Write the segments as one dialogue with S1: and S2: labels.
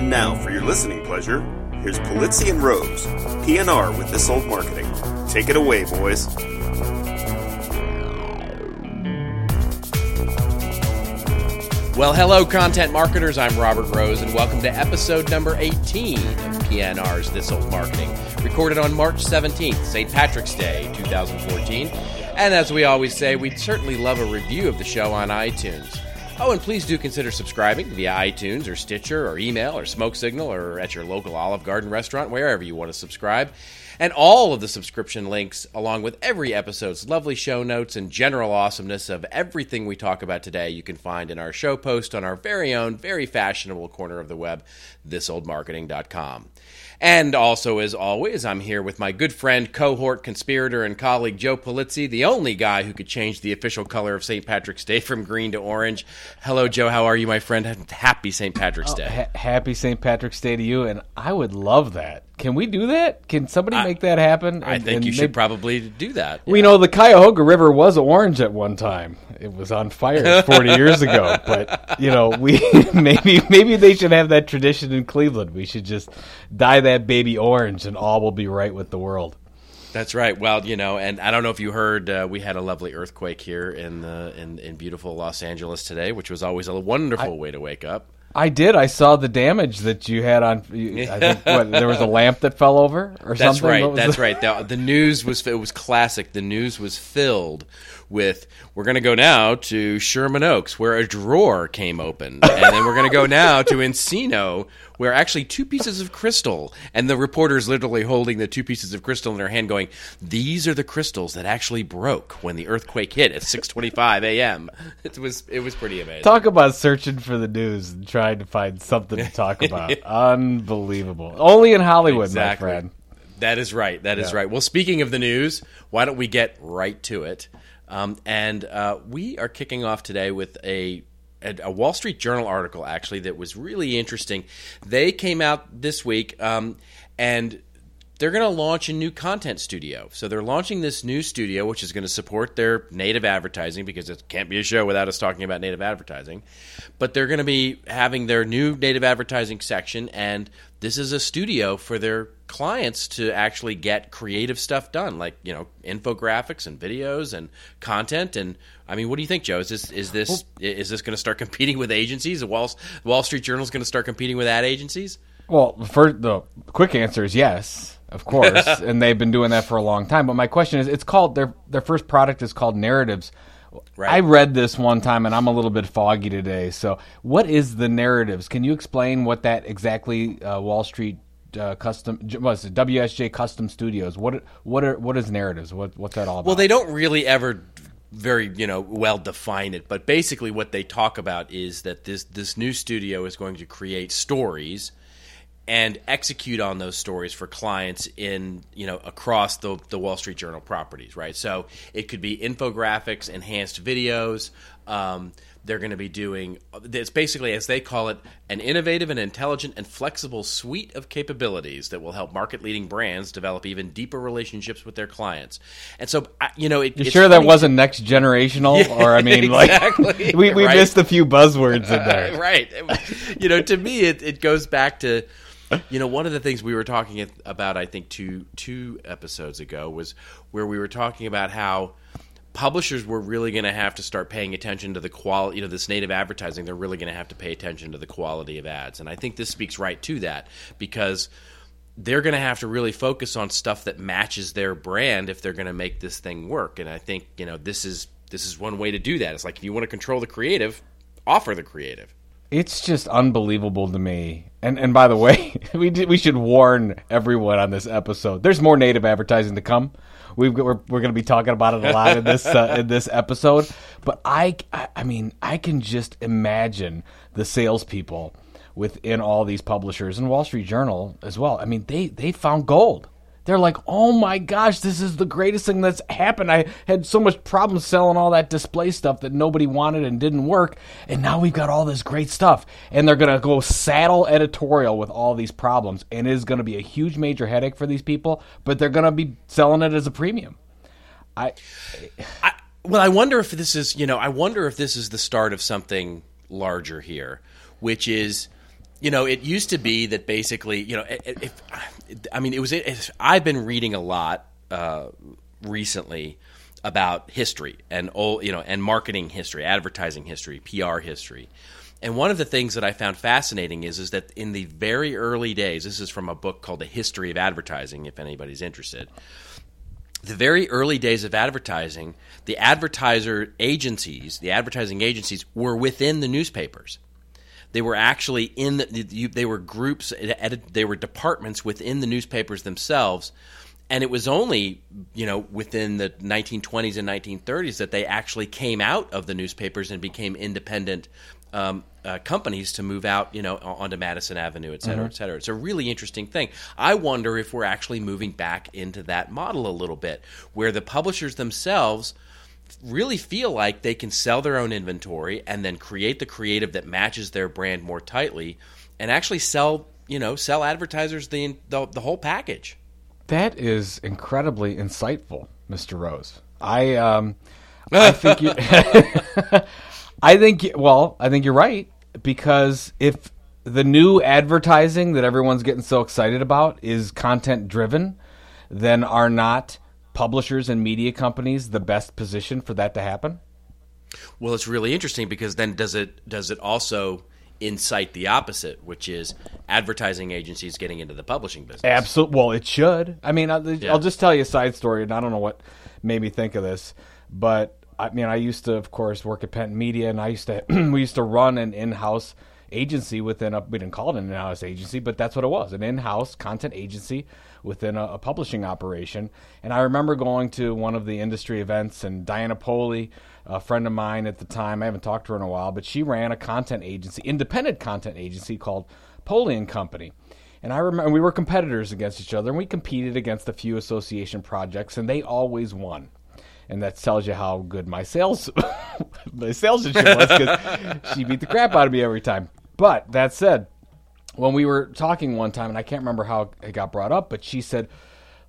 S1: And now, for your listening pleasure, here's Pulizzi and Rose, PNR with This Old Marketing. Take it away, boys.
S2: Well, hello, content marketers. I'm Robert Rose, and welcome to episode number 18 of PNR's This Old Marketing, recorded on March 17th, St. Patrick's Day, 2014. And as we always say, we'd certainly love a review of the show on iTunes. Oh, and please do consider subscribing via iTunes or Stitcher or email or Smoke Signal or at your local Olive Garden restaurant, wherever you want to subscribe. And all of the subscription links, along with every episode's lovely show notes and general awesomeness of everything we talk about today, you can find in our show post on our very own, very fashionable corner of the web, thisoldmarketing.com. And also, as always, I'm here with my good friend, cohort, conspirator, and colleague Joe Pulizzi, the only guy who could change the official color of St. Patrick's Day from green to orange. Hello, Joe. How are you, my friend? Happy St. Patrick's oh, Day.
S3: Oh, ha- happy St. Patrick's Day to you, and I would love that. Can we do that? Can somebody
S2: I,
S3: make that happen?
S2: I think you should probably do that.
S3: We yeah. know the Cuyahoga River was orange at one time. It was on fire 40 years ago, but you know, we maybe maybe they should have that tradition in Cleveland. We should just dye that baby orange, and all will be right with the world.
S2: That's right. Well, you know, and I don't know if you heard, uh, we had a lovely earthquake here in the in, in beautiful Los Angeles today, which was always a wonderful I, way to wake up.
S3: I did. I saw the damage that you had on. I think what, there was a lamp that fell over or something.
S2: that's
S3: something.
S2: Right. That's right. The, the news was it was classic. The news was filled with we're going to go now to Sherman Oaks where a drawer came open, and then we're going to go now to Encino where actually two pieces of crystal, and the reporter is literally holding the two pieces of crystal in her hand, going, "These are the crystals that actually broke when the earthquake hit at 6:25 a.m." It was it was pretty amazing.
S3: Talk about searching for the news and trying to find something to talk about. Unbelievable. Only in Hollywood, exactly. my friend.
S2: That is right. That is yeah. right. Well, speaking of the news, why don't we get right to it? Um, and uh, we are kicking off today with a, a, Wall Street Journal article actually that was really interesting. They came out this week um, and they're going to launch a new content studio. So they're launching this new studio, which is going to support their native advertising because it can't be a show without us talking about native advertising. But they're going to be having their new native advertising section, and this is a studio for their clients to actually get creative stuff done, like you know infographics and videos and content. And I mean, what do you think, Joe? Is this is this well, is this going to start competing with agencies? The Wall Wall Street Journal is going to start competing with ad agencies?
S3: Well, for the quick answer is yes, of course, and they've been doing that for a long time. But my question is, it's called their their first product is called Narratives. Right. I read this one time and I'm a little bit foggy today. So, what is the narratives? Can you explain what that exactly uh, Wall Street uh, custom was WSJ Custom Studios. What what are what is narratives? What what's that all about?
S2: Well, they don't really ever very you know well define it, but basically what they talk about is that this this new studio is going to create stories and execute on those stories for clients in you know across the, the Wall Street Journal properties, right? So it could be infographics, enhanced videos. Um, they're going to be doing it's basically as they call it an innovative and intelligent and flexible suite of capabilities that will help market leading brands develop even deeper relationships with their clients. And so you know it,
S3: you sure that wasn't next generational? Yeah, or i mean exactly, like we, we right? missed a few buzzwords in there.
S2: Right. You know to me it, it goes back to you know one of the things we were talking about i think two two episodes ago was where we were talking about how publishers were really going to have to start paying attention to the quality, you know, this native advertising. They're really going to have to pay attention to the quality of ads, and I think this speaks right to that because they're going to have to really focus on stuff that matches their brand if they're going to make this thing work. And I think you know this is this is one way to do that. It's like if you want to control the creative, offer the creative.
S3: It's just unbelievable to me. And and by the way, we we should warn everyone on this episode. There's more native advertising to come we are we're, we're going to be talking about it a lot in this uh, in this episode. But I, I mean, I can just imagine the salespeople within all these publishers and Wall Street Journal as well. I mean, they they found gold. They're like, oh my gosh, this is the greatest thing that's happened. I had so much problem selling all that display stuff that nobody wanted and didn't work. And now we've got all this great stuff. And they're going to go saddle editorial with all these problems. And it is going to be a huge major headache for these people, but they're going to be selling it as a premium. I,
S2: I, well, I wonder if this is, you know, I wonder if this is the start of something larger here, which is you know, it used to be that basically, you know, if, I mean, it was. I've been reading a lot uh, recently about history and old, you know, and marketing history, advertising history, PR history. And one of the things that I found fascinating is is that in the very early days, this is from a book called The History of Advertising, if anybody's interested. The very early days of advertising, the advertiser agencies, the advertising agencies were within the newspapers. They were actually in the, they were groups, they were departments within the newspapers themselves. And it was only, you know, within the 1920s and 1930s that they actually came out of the newspapers and became independent um, uh, companies to move out, you know, onto Madison Avenue, et cetera, mm-hmm. et cetera. It's a really interesting thing. I wonder if we're actually moving back into that model a little bit, where the publishers themselves really feel like they can sell their own inventory and then create the creative that matches their brand more tightly, and actually sell, you know, sell advertisers the the, the whole package.
S3: That is incredibly insightful, Mr. Rose. I um, I think you. I think well, I think you're right because if the new advertising that everyone's getting so excited about is content driven, then are not publishers and media companies the best position for that to happen?
S2: Well, it's really interesting because then does it does it also incite the opposite, which is advertising agencies getting into the publishing business?
S3: Absolutely. Well, it should. I mean, I'll, yeah. I'll just tell you a side story, and I don't know what made me think of this, but I mean, I used to, of course, work at Penton Media, and I used to we used to run an in-house agency within a we didn't call it an in-house agency, but that's what it was, an in-house content agency within a, a publishing operation. And I remember going to one of the industry events, and Diana Pohly, a friend of mine at the time, I haven't talked to her in a while, but she ran a content agency, independent content agency called Pohly and Company. And I remember we were competitors against each other, and we competed against a few association projects, and they always won and that tells you how good my sales my sales was because she beat the crap out of me every time. But that said, when we were talking one time, and I can't remember how it got brought up, but she said,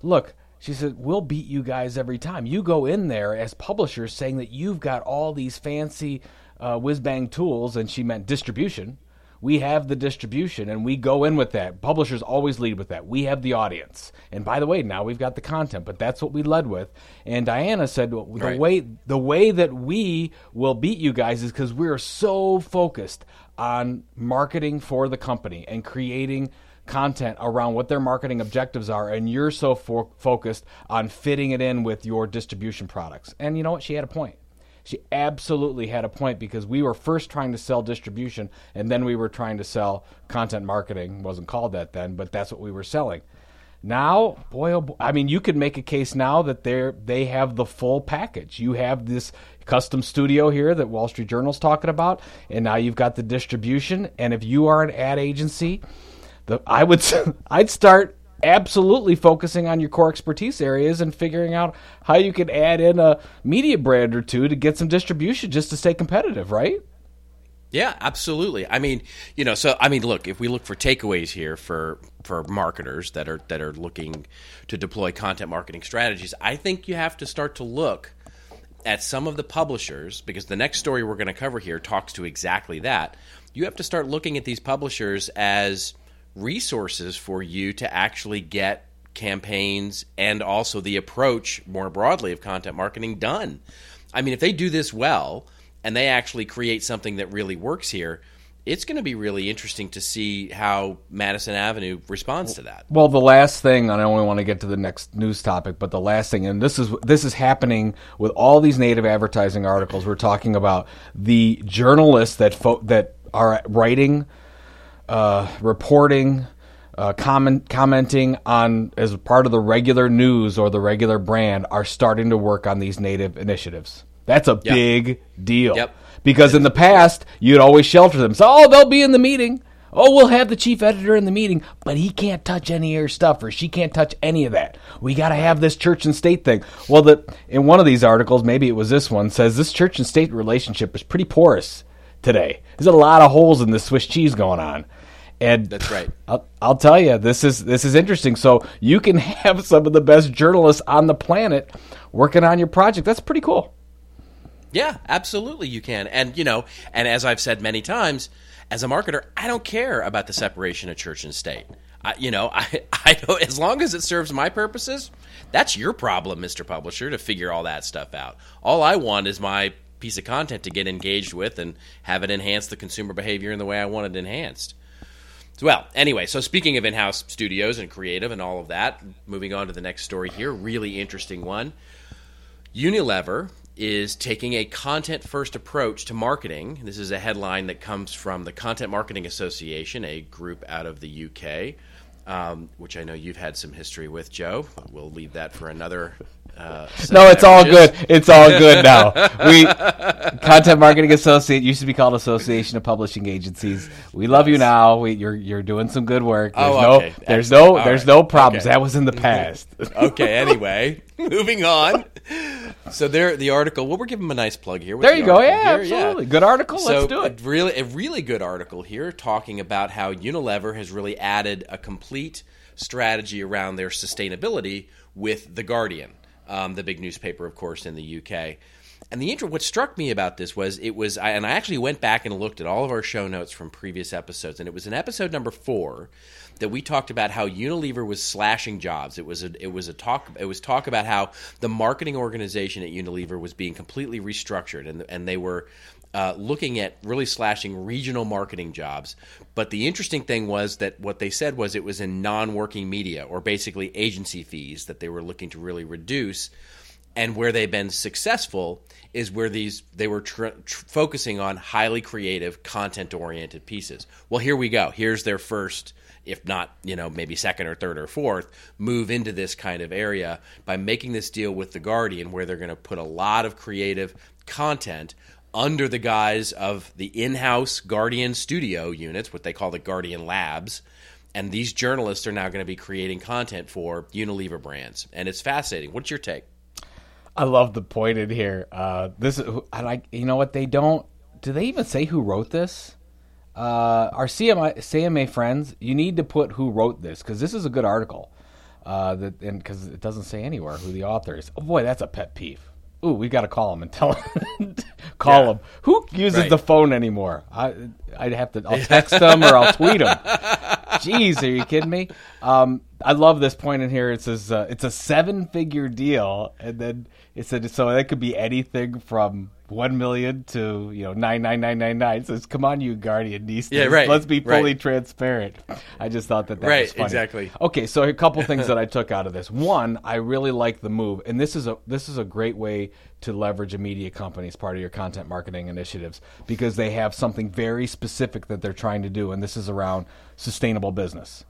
S3: "Look." She said, We'll beat you guys every time. You go in there as publishers saying that you've got all these fancy uh, whiz bang tools, and she meant distribution we have the distribution and we go in with that. Publishers always lead with that. We have the audience. And by the way, now we've got the content, but that's what we led with. And Diana said well, the right. way the way that we will beat you guys is cuz we're so focused on marketing for the company and creating content around what their marketing objectives are and you're so fo- focused on fitting it in with your distribution products. And you know what? She had a point she absolutely had a point because we were first trying to sell distribution and then we were trying to sell content marketing. wasn't called that then, but that's what we were selling. Now, boy, oh boy, I mean, you could make a case now that they're they have the full package. You have this custom studio here that Wall Street Journal's talking about, and now you've got the distribution. And if you are an ad agency, the I would I'd start absolutely focusing on your core expertise areas and figuring out how you can add in a media brand or two to get some distribution just to stay competitive, right?
S2: Yeah, absolutely. I mean, you know, so I mean, look, if we look for takeaways here for for marketers that are that are looking to deploy content marketing strategies, I think you have to start to look at some of the publishers because the next story we're going to cover here talks to exactly that. You have to start looking at these publishers as resources for you to actually get campaigns and also the approach more broadly of content marketing done. I mean, if they do this well and they actually create something that really works here, it's going to be really interesting to see how Madison Avenue responds to that.
S3: Well, the last thing, and I only want to get to the next news topic, but the last thing, and this is this is happening with all these native advertising articles. We're talking about the journalists that fo- that are writing uh, reporting, uh, comment, commenting on as part of the regular news or the regular brand are starting to work on these native initiatives. That's a yep. big deal.
S2: Yep.
S3: Because in the past, you'd always shelter them. So, oh, they'll be in the meeting. Oh, we'll have the chief editor in the meeting, but he can't touch any of your stuff, or she can't touch any of that. We got to have this church and state thing. Well, the, in one of these articles, maybe it was this one, says this church and state relationship is pretty porous today. There's a lot of holes in the Swiss cheese going on. And
S2: that's right.
S3: I'll, I'll, tell you, this is this is interesting. So you can have some of the best journalists on the planet working on your project. That's pretty cool.
S2: Yeah, absolutely you can. And you know, and as I've said many times, as a marketer, I don't care about the separation of church and state. I, you know, I, I don't, as long as it serves my purposes, that's your problem, Mr. Publisher, to figure all that stuff out. All I want is my piece of content to get engaged with and have it enhance the consumer behavior in the way I want it enhanced. So, well, anyway, so speaking of in house studios and creative and all of that, moving on to the next story here, really interesting one. Unilever is taking a content first approach to marketing. This is a headline that comes from the Content Marketing Association, a group out of the UK, um, which I know you've had some history with, Joe. We'll leave that for another. Uh,
S3: No, it's all good. It's all good now. We Content Marketing Associate used to be called Association of Publishing Agencies. We love you now. We, you're you're doing some good work. There's
S2: Oh,
S3: no
S2: okay.
S3: there's
S2: Excellent.
S3: no
S2: All
S3: there's
S2: right.
S3: no problems.
S2: Okay.
S3: That was in the past.
S2: okay, anyway, moving on. So there, the article. Well, we're giving them a nice plug here.
S3: there
S2: the
S3: you go. Yeah,
S2: here,
S3: absolutely. Good article.
S2: So
S3: Let's do it.
S2: A really, a really good article here talking about how Unilever has really added a complete strategy around their sustainability with the Guardian, um, the big newspaper, of course, in the UK. And the intro, what struck me about this was it was, I, and I actually went back and looked at all of our show notes from previous episodes, and it was in episode number four that we talked about how Unilever was slashing jobs. It was a, it was a talk, it was talk about how the marketing organization at Unilever was being completely restructured, and and they were uh, looking at really slashing regional marketing jobs. But the interesting thing was that what they said was it was in non-working media or basically agency fees that they were looking to really reduce and where they've been successful is where these they were tr- tr- focusing on highly creative content oriented pieces well here we go here's their first if not you know maybe second or third or fourth move into this kind of area by making this deal with the guardian where they're going to put a lot of creative content under the guise of the in-house guardian studio units what they call the guardian labs and these journalists are now going to be creating content for Unilever brands and it's fascinating what's your take
S3: I love the point in here. Uh, this is, I like. You know what? They don't. Do they even say who wrote this? Uh, our CMI, CMA friends, you need to put who wrote this because this is a good article. Uh, that and because it doesn't say anywhere who the author is. Oh boy, that's a pet peeve. Ooh, we got to call him and tell him. call
S2: Yeah.
S3: him. Who uses
S2: Right.
S3: the phone anymore? I, I'd have to. I'll text them or I'll tweet them. Jeez, are you kidding me? Um, I love this point in here. It says uh, it's a seven-figure deal, and then it said so that could be anything from one million to you know nine nine nine nine nine. Says, "Come on, you guardian these
S2: Yeah, right,
S3: Let's be fully
S2: right.
S3: transparent." I just thought that that
S2: Right,
S3: was funny.
S2: Right, exactly.
S3: Okay, so a couple things that I took out of this. One, I really like the move, and this is a this is a great way to leverage a media company as part of your content marketing initiatives because they have something very specific that they're trying to do, and this is around sustainable business.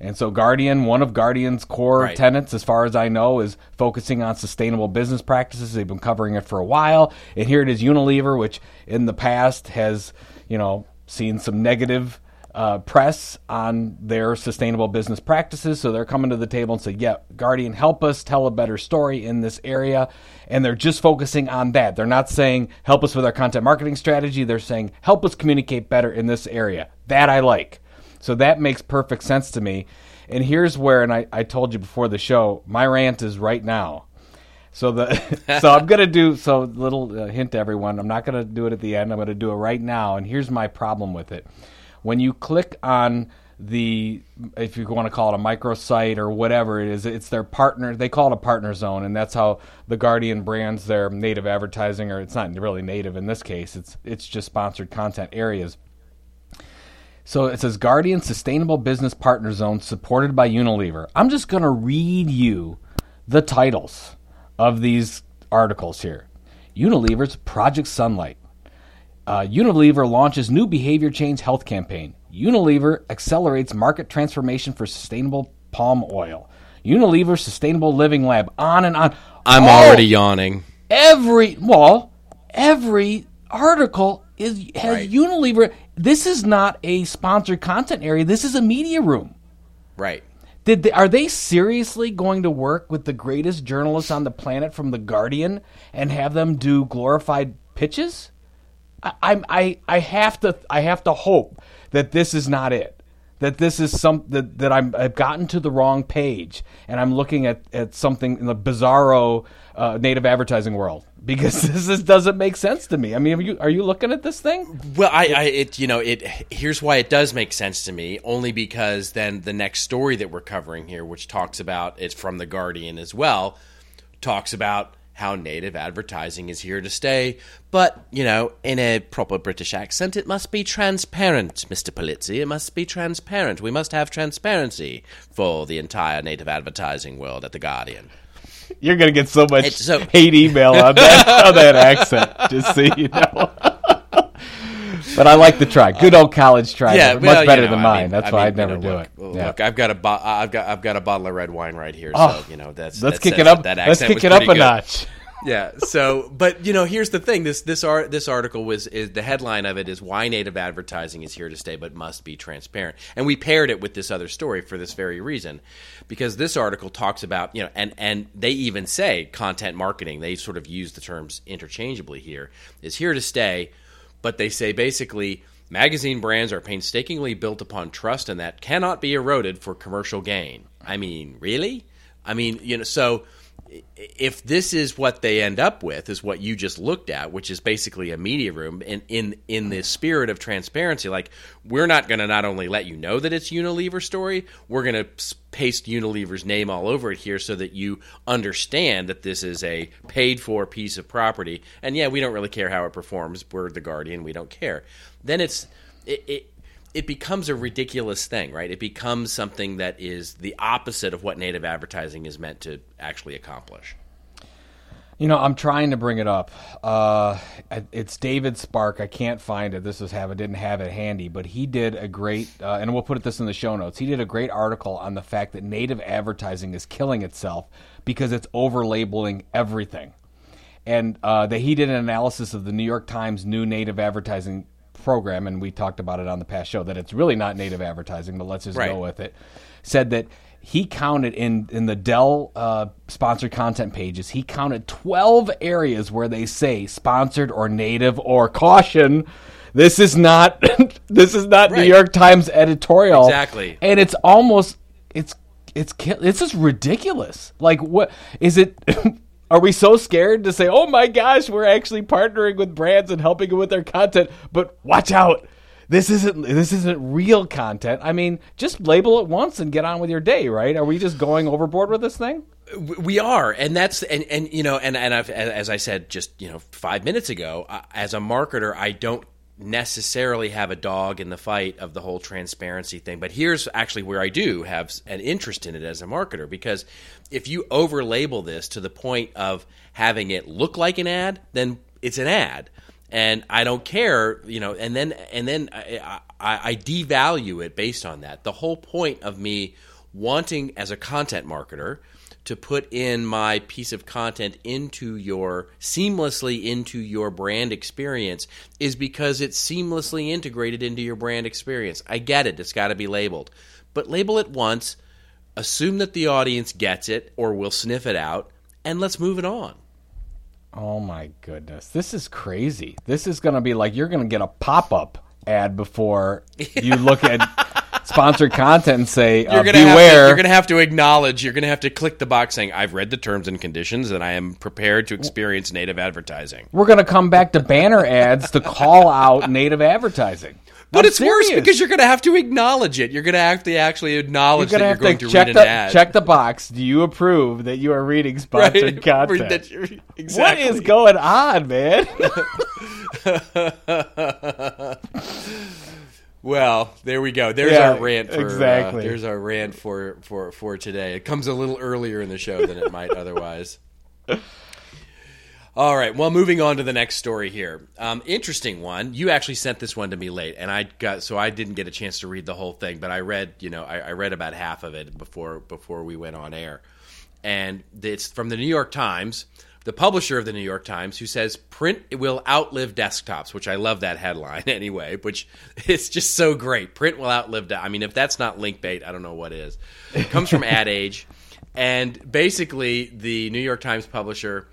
S3: And so, Guardian, one of Guardian's core
S2: Right.
S3: tenets, as far as I know, is focusing on sustainable business practices. They've been covering it for a while, and here it is Unilever, which in the past has, you know, seen some negative uh, press on their sustainable business practices. So they're coming to the table and say, "Yeah, Guardian, help us tell a better story in this area." And they're just focusing on that. They're not saying, "Help us with our content marketing strategy." They're saying, "Help us communicate better in this area." That I like. So that makes perfect sense to me. And here's where, and I, I told you before the show, my rant is right now. So the so I'm gonna do so little uh, hint to everyone. I'm not gonna do it at the end. I'm gonna do it right now. And here's my problem with it. When you click on the if you want to call it a microsite or whatever it is, it's their partner. They call it a partner zone, and that's how the Guardian brands their native advertising, or it's not really native in this case. It's it's just sponsored content areas. So it says Guardian Sustainable Business Partner Zone supported by Unilever. I'm just going to read you the titles of these articles here. Unilever's Project Sunlight. Uh, Unilever launches new behavior change health campaign. Unilever accelerates market transformation for sustainable palm oil. Unilever Sustainable Living Lab. On and on.
S2: I'm
S3: Oh!
S2: already yawning.
S3: every well, every article is has
S2: Right.
S3: Unilever. This is not a sponsored content area. This is a media room.
S2: Right.
S3: Did they, are they seriously going to work with the greatest journalists on the planet from the Guardian and have them do glorified pitches? I, I I have to I have to hope that this is not it. That this is some that, that I'm I've gotten to the wrong page and I'm looking at, at something in the bizarro uh, native advertising world. Because this is, doesn't make sense to me. I mean, are you, are you looking at this thing?
S2: Well, I, I, it, you know, it. Here's why it does make sense to me. Only because then the next story that we're covering here, which talks about it's from the Guardian as well, talks about how native advertising is here to stay. But, you know, in a proper British accent, it must be transparent, Mr. Pulizzi. It must be transparent. We must have transparency for the entire native advertising world at The Guardian.
S3: You're going to get so much
S2: so-
S3: hate email on that, on that accent, just so you know. but I like the try. Good old college try. much
S2: well, you
S3: better
S2: know,
S3: than
S2: I
S3: mine.
S2: mean-
S3: That's
S2: I
S3: why
S2: mean,
S3: I'd never
S2: you
S3: do
S2: know,
S3: it.
S2: look,
S3: Yeah.
S2: Look, I've got a bo- I've got I've got a bottle of red wine right here,
S3: Oh,
S2: so you know that's
S3: let's
S2: that
S3: kick
S2: says
S3: it up.
S2: That
S3: Let's kick
S2: was
S3: it up a
S2: good.
S3: notch.
S2: Yeah. So, but you know, here's the thing. This this art this article was is the headline of it is why native advertising is here to stay, but must be transparent. And we paired it with this other story for this very reason, because this article talks about you know, and and they even say content marketing. They sort of use the terms interchangeably here. Is here to stay, but they say basically. Magazine brands are painstakingly built upon trust and that cannot be eroded for commercial gain. I mean, really? I mean, you know, so if this is what they end up with is what you just looked at which is basically a media room in in in the spirit of transparency like we're not going to not only let you know that it's Unilever story we're going to paste Unilever's name all over it here so that you understand that this is a paid for piece of property. And yeah we don't really care how it performs. We're the guardian. We don't care. Then it's it, it it becomes a ridiculous thing, right? It becomes something that is the opposite of what native advertising is meant to actually accomplish.
S3: You know, I'm trying to bring it up. Uh, it's David Spark. I can't find it. This was have I didn't have it handy, but he did a great, uh, and we'll put this in the show notes. He did a great article on the fact that native advertising is killing itself because it's over labeling everything, and uh, that he did an analysis of the New York Times new native advertising program, and we talked about it on the past show that it's really not native advertising, but let's just
S2: Right.
S3: go with it. Said that he counted in in the Dell uh, sponsored content pages. He counted twelve areas where they say sponsored or native or caution. This is not this is not New York Times editorial
S2: Exactly.
S3: and it's almost it's it's this is ridiculous. Like what is it? Are we so scared to say, "Oh my gosh, we're actually partnering with brands and helping them with their content"? But watch out, this isn't this isn't real content. I mean, just label it once and get on with your day, right? Are we just going overboard with this thing?
S2: We are, and that's and and you know, and and I've, as I said just you know five minutes ago, uh, as a marketer, I don't necessarily have a dog in the fight of the whole transparency thing. But here's actually where I do have an interest in it as a marketer because if you over label this to the point of having it look like an ad, then it's an ad. And I don't care, you know, and then and then I, I, I devalue it based on that. The whole point of me wanting as a content marketer to put in my piece of content into your seamlessly into your brand experience is because it's seamlessly integrated into your brand experience. I get it, it's got to be labeled. But label it once, assume that the audience gets it or will sniff it out, and let's move it on.
S3: Oh my goodness, this is crazy. This is going to be like you're going to get a pop up ad before you look at sponsored content and say, uh,
S2: You're gonna have to,
S3: "Beware."
S2: you're gonna have to acknowledge. You're gonna have to click the box saying, "I've read the terms and conditions, and I am prepared to experience native advertising."
S3: We're going to come back to banner ads to call out native advertising.
S2: But
S3: I'm
S2: it's worse because you're going to have to acknowledge it. You're going to have to actually
S3: You're
S2: acknowledge
S3: gonna
S2: that you're going
S3: to
S2: to,
S3: check
S2: read
S3: the
S2: an ad.
S3: check the box. Do you approve that you are reading sponsored
S2: Right?
S3: content?
S2: Exactly.
S3: is going on, man?
S2: Well, there we go. There's
S3: Yeah,
S2: our rant. For,
S3: exactly.
S2: Uh, there's our rant for for for today. It comes a little earlier in the show than it might otherwise. All right. Well, moving on to the next story here. Um, interesting one. You actually sent this one to me late, and I got so I didn't get a chance to read the whole thing, but I read. You know, I, I read about half of it before before we went on air, and it's from the New York Times, the publisher of the New York Times, who says print will outlive desktops. Which I love that headline anyway. Which it's just so great. Print will outlive. De- I mean, if that's not link bait, I don't know what is. It comes from Ad Age, and basically the New York Times publisher.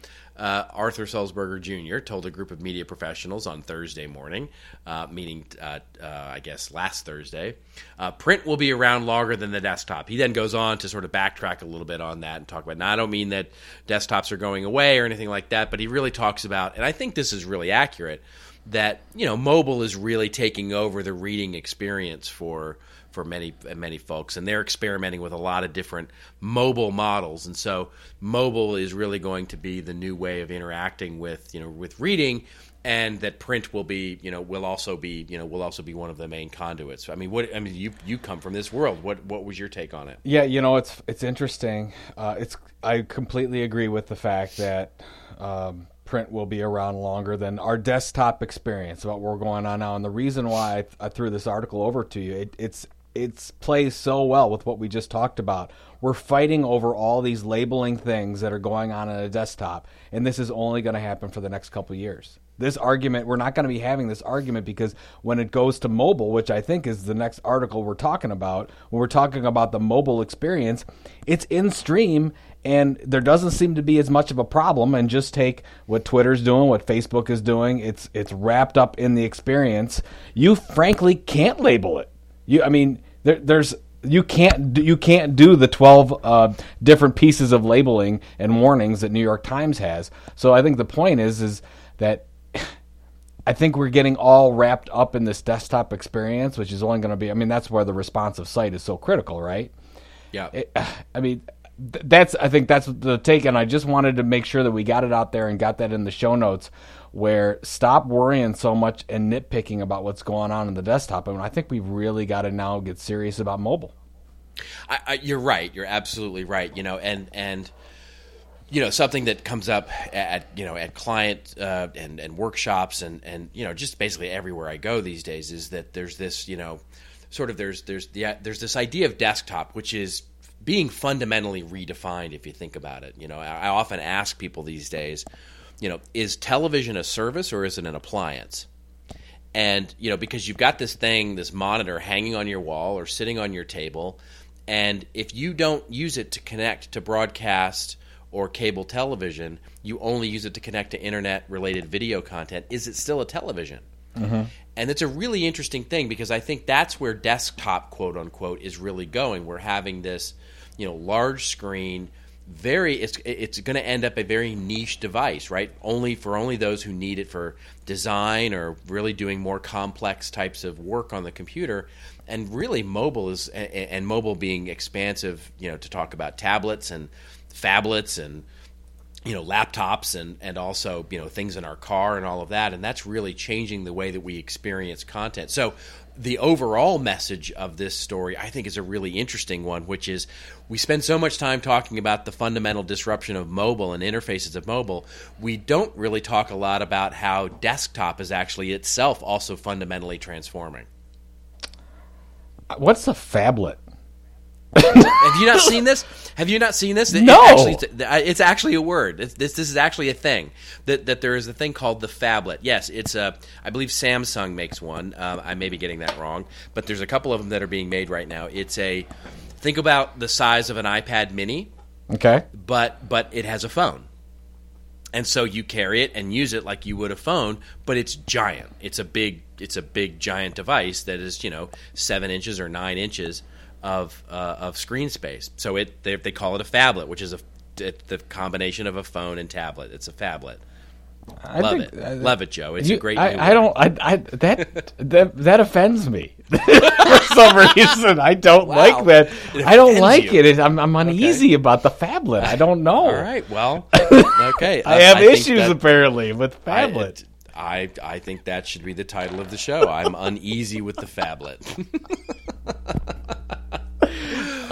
S2: Uh, Arthur Sulzberger Jr. told a group of media professionals on Thursday morning, uh, meaning uh, uh, I guess last Thursday, uh, print will be around longer than the desktop. He then goes on to sort of backtrack a little bit on that and talk about. Now, I don't mean that desktops are going away or anything like that, but he really talks about, and I think this is really accurate, that you know mobile is really taking over the reading experience for for many many folks, and they're experimenting with a lot of different mobile models. And so, mobile is really going to be the new way of interacting with you know with reading, and that print will be you know will also be you know will also be one of the main conduits. I mean, what I mean, you you come from this world. What what was your take on it?
S3: Yeah, you know, it's it's interesting. Uh, it's I completely agree with the fact that. Um, print will be around longer than our desktop experience about what we're going on now and the reason why I, th- I threw this article over to you it, it's it plays so well with what we just talked about. We're fighting over all these labeling things that are going on on a desktop, and this is only going to happen for the next couple years. This argument, we're not going to be having this argument because when it goes to mobile, which I think is the next article we're talking about, when we're talking about the mobile experience, it's in stream and there doesn't seem to be as much of a problem and just take what Twitter's doing, what Facebook is doing, it's it's wrapped up in the experience. You frankly can't label it you, I mean, there, there's you can't you can't do the 12 uh, different pieces of labeling and warnings that New York Times has. So I think the point is is that I think we're getting all wrapped up in this desktop experience, which is only going to be. I mean, that's where the responsive site is so critical, right?
S2: Yeah.
S3: It, I mean, that's I think that's the take, and I just wanted to make sure that we got it out there and got that in the show notes where stop worrying so much and nitpicking about what's going on in the desktop. I mean, I think we've really got to now get serious about mobile.
S2: I, I, you're right. You're absolutely right. You know, and and you know something that comes up at you know at client uh, and and workshops and and you know just basically everywhere I go these days is that there's this you know sort of there's there's the, there's this idea of desktop which is being fundamentally redefined if you think about it. You know, I, I often ask people these days you know, is television a service or is it an appliance? And, you know, because you've got this thing, this monitor hanging on your wall or sitting on your table, and if you don't use it to connect to broadcast or cable television, you only use it to connect to internet related video content, is it still a television? Mm-hmm. And it's a really interesting thing because I think that's where desktop, quote unquote, is really going. We're having this, you know, large screen very it's it's going to end up a very niche device right? Only for only those who need it for design or really doing more complex types of work on the computer. And really mobile is and mobile being expansive you know to talk about tablets and phablets and you know laptops and and also you know things in our car and all of that and that's really changing the way that we experience content so the overall message of this story, I think, is a really interesting one, which is we spend so much time talking about the fundamental disruption of mobile and interfaces of mobile. We don't really talk a lot about how desktop is actually itself also fundamentally transforming.
S3: What's a phablet?
S2: Have you not seen this? Have you not seen this?
S3: No.
S2: It actually, it's actually a word. It's, this this is actually a thing. That that there is a thing called the phablet. Yes, it's a. I believe Samsung makes one. Um, I may be getting that wrong, but there's a couple of them that are being made right now. It's a. Think about the size of an iPad Mini.
S3: Okay.
S2: But but it has a phone. And so you carry it and use it like you would a phone, but it's giant. It's a big, it's a big giant device that is, you know, seven inches or nine inches of uh, of screen space. So it they, they call it a phablet, which is a the combination of a phone and tablet. It's a phablet. I Love think, it. Uh, Love it, Joe. It's you, a great.
S3: I, I don't. I, I that that that offends me for some reason. I don't wow. like that. I don't like you. it. I'm, I'm uneasy okay. about the phablet. I don't know.
S2: All right. Well. Okay.
S3: I have issues that, apparently with phablet.
S2: I I think that should be the title of the show. I'm uneasy with the phablet.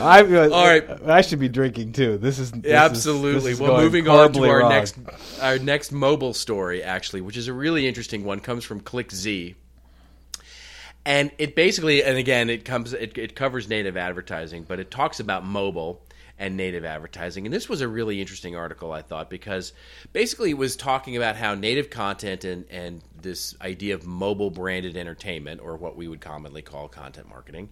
S3: I, uh, All right, I should be drinking too. This is this
S2: absolutely.
S3: Is, this
S2: is well, moving on to our wrong. next our next mobile story, actually, which is a really interesting one, comes from ClickZ, and it basically, and again, it comes it, it covers native advertising, but it talks about mobile and native advertising. And this was a really interesting article, I thought, because basically it was talking about how native content and, and this idea of mobile branded entertainment, or what we would commonly call content marketing,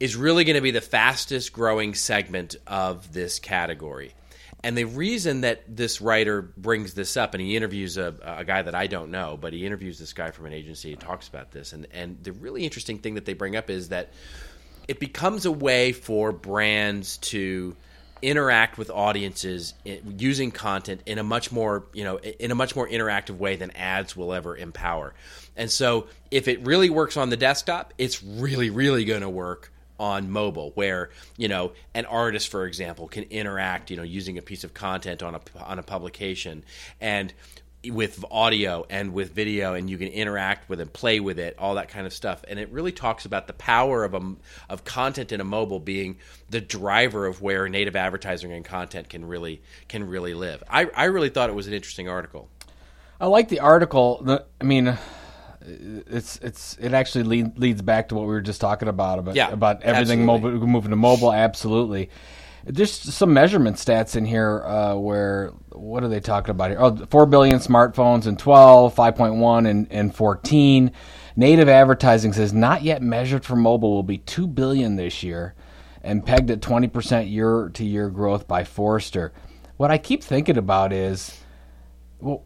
S2: is really going to be the fastest growing segment of this category. And the reason that this writer brings this up, and he interviews a, a guy that I don't know, but he interviews this guy from an agency and talks about this. And, and the really interesting thing that they bring up is that it becomes a way for brands to interact with audiences eh, using content in a much more you know in a much more interactive way than ads will ever empower and so if it really works on the desktop it's really really going to work on mobile where you know an artist for example can interact you know using a piece of content on a on a publication and with audio and with video and you can interact with it play with it all that kind of stuff. And it really talks about the power of a, of content in a mobile being the driver of where native advertising and content can really can really live. I, I really thought it was an interesting article.
S3: I like the article. The, i mean it's it's it actually lead, leads back to what we were just talking about about
S2: yeah,
S3: about everything mobile moving to mobile. Absolutely. There's some measurement stats in here uh, where what are they talking about here? Oh, 4 billion smartphones in 12, 5.1 and, in 14. Native advertising says not yet measured for mobile will be 2 billion this year and pegged at 20% year to year growth by Forrester. What I keep thinking about is well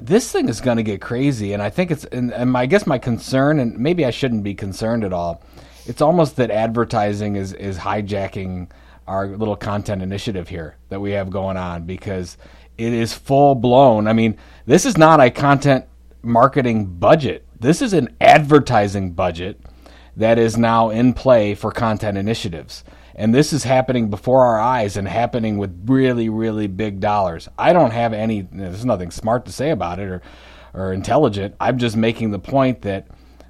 S3: this thing is going to get crazy, and I think it's. And, and my, I guess my concern, and maybe I shouldn't be concerned at all. It's almost that advertising is is hijacking our little content initiative here that we have going on because it is full blown. I mean, this is not a content marketing budget. This is an advertising budget that is now in play for content initiatives. And this is happening before our eyes and happening with really, really big dollars. I don't have any, there's nothing smart to say about it or, or intelligent. I'm just making the point that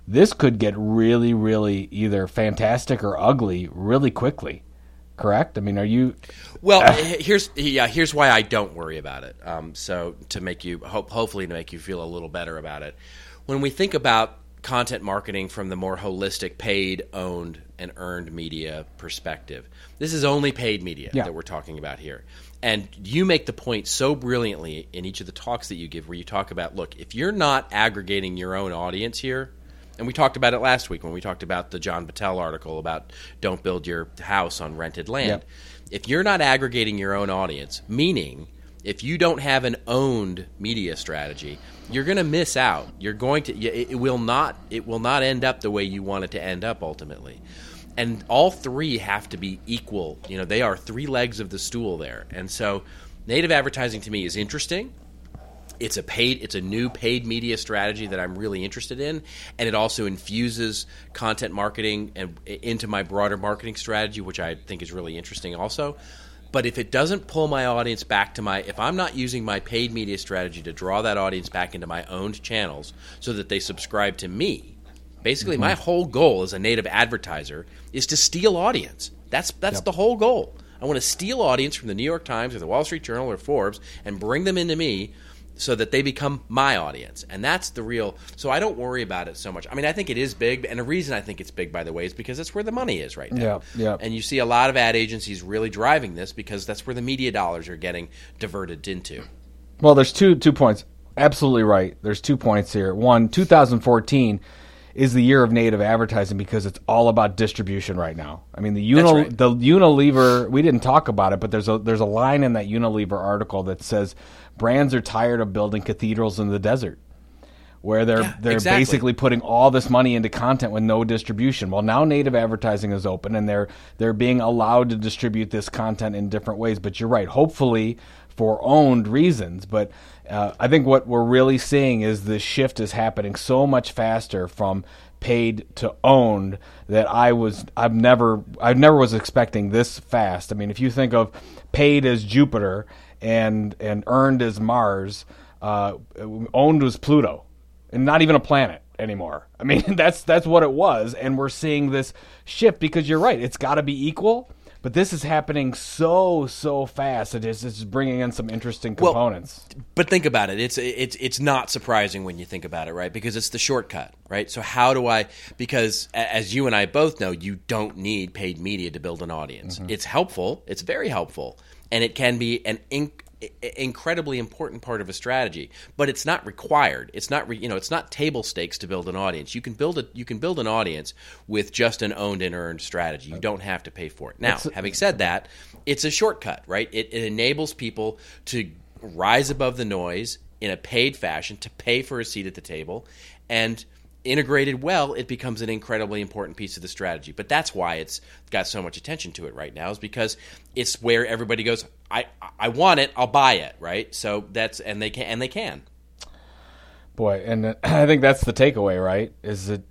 S3: this could get really, really either fantastic or ugly really quickly. Correct? I mean, are you?
S2: Well, here's yeah. Here's why I don't worry about it. Um, so to make you hope, hopefully to make you feel a little better about it, when we think about content marketing from the more holistic, paid, owned, and earned media perspective. This is only paid media yeah. that we're talking about here. And you make the point so brilliantly in each of the talks that you give where you talk about look, if you're not aggregating your own audience here, and we talked about it last week when we talked about the John Battelle article about don't build your house on rented land. If you're not aggregating your own audience, meaning if you don't have an owned media strategy, you're going to miss out. You're going to it, will not it will not end up the way you want it to end up ultimately. And all three have to be equal. You know, they are three legs of the stool there. And so native advertising to me is interesting. It's a paid it's a new paid media strategy that I'm really interested in and it also infuses content marketing and into my broader marketing strategy which I think is really interesting also. But if it doesn't pull my audience back to my, if I'm not using my paid media strategy to draw that audience back into my owned channels so that they subscribe to me, basically mm-hmm. my whole goal as a native advertiser is to steal audience. That's that's yep. the whole goal. I want to steal audience from the New York Times or the Wall Street Journal or Forbes and bring them into me so that they become my audience. And that's the real. So I don't worry about it so much. I mean, I think it is big, and the reason I think it's big, by the way, is because that's where the money is right now.
S3: Yeah, yeah.
S2: And you see a lot of ad agencies really driving this because that's where the media dollars are getting diverted into.
S3: Well, there's two two points. Absolutely right. There's two points here. One, 2014 is the year of native advertising because it's all about distribution right now. I mean, the Unil- right. the Unilever. We didn't talk about it, but there's a there's a line in that Unilever article that says brands are tired of building cathedrals in the desert where they're yeah, they're exactly. basically putting all this money into content with no distribution. Well, now native advertising is open and they're they're being allowed to distribute this content in different ways. But you're right, hopefully for owned reasons. But uh, I think what we're really seeing is the shift is happening so much faster from paid to owned that I was I've never I never was expecting this fast. I mean, if you think of paid as Jupiter and and earned as Mars. Uh, owned was Pluto, and not even a planet anymore. I mean, that's that's what it was, and we're seeing this shift because you're right. It's got to be equal, but this is happening so so fast. It is it's bringing in some interesting components.
S2: Well, but think about it. It's it's it's not surprising when you think about it, right? Because it's the shortcut, right? So how do I? Because as you and I both know, you don't need paid media to build an audience. Mm-hmm. It's helpful. It's very helpful and it can be an inc- incredibly important part of a strategy, but it's not required. It's not re, you know it's not table stakes to build an audience. You can build a you can build an audience with just an owned and earned strategy. You don't have to pay for it. Now, having said that, it's a shortcut, right? It, it enables people to rise above the noise in a paid fashion to pay for a seat at the table and integrated well, it becomes an incredibly important piece of the strategy. But that's why it's got so much attention to it right now, is because it's where everybody goes, I I want it, I'll buy it, right? So that's and they can and they can.
S3: Boy, and uh, I think that's the takeaway, right? Is it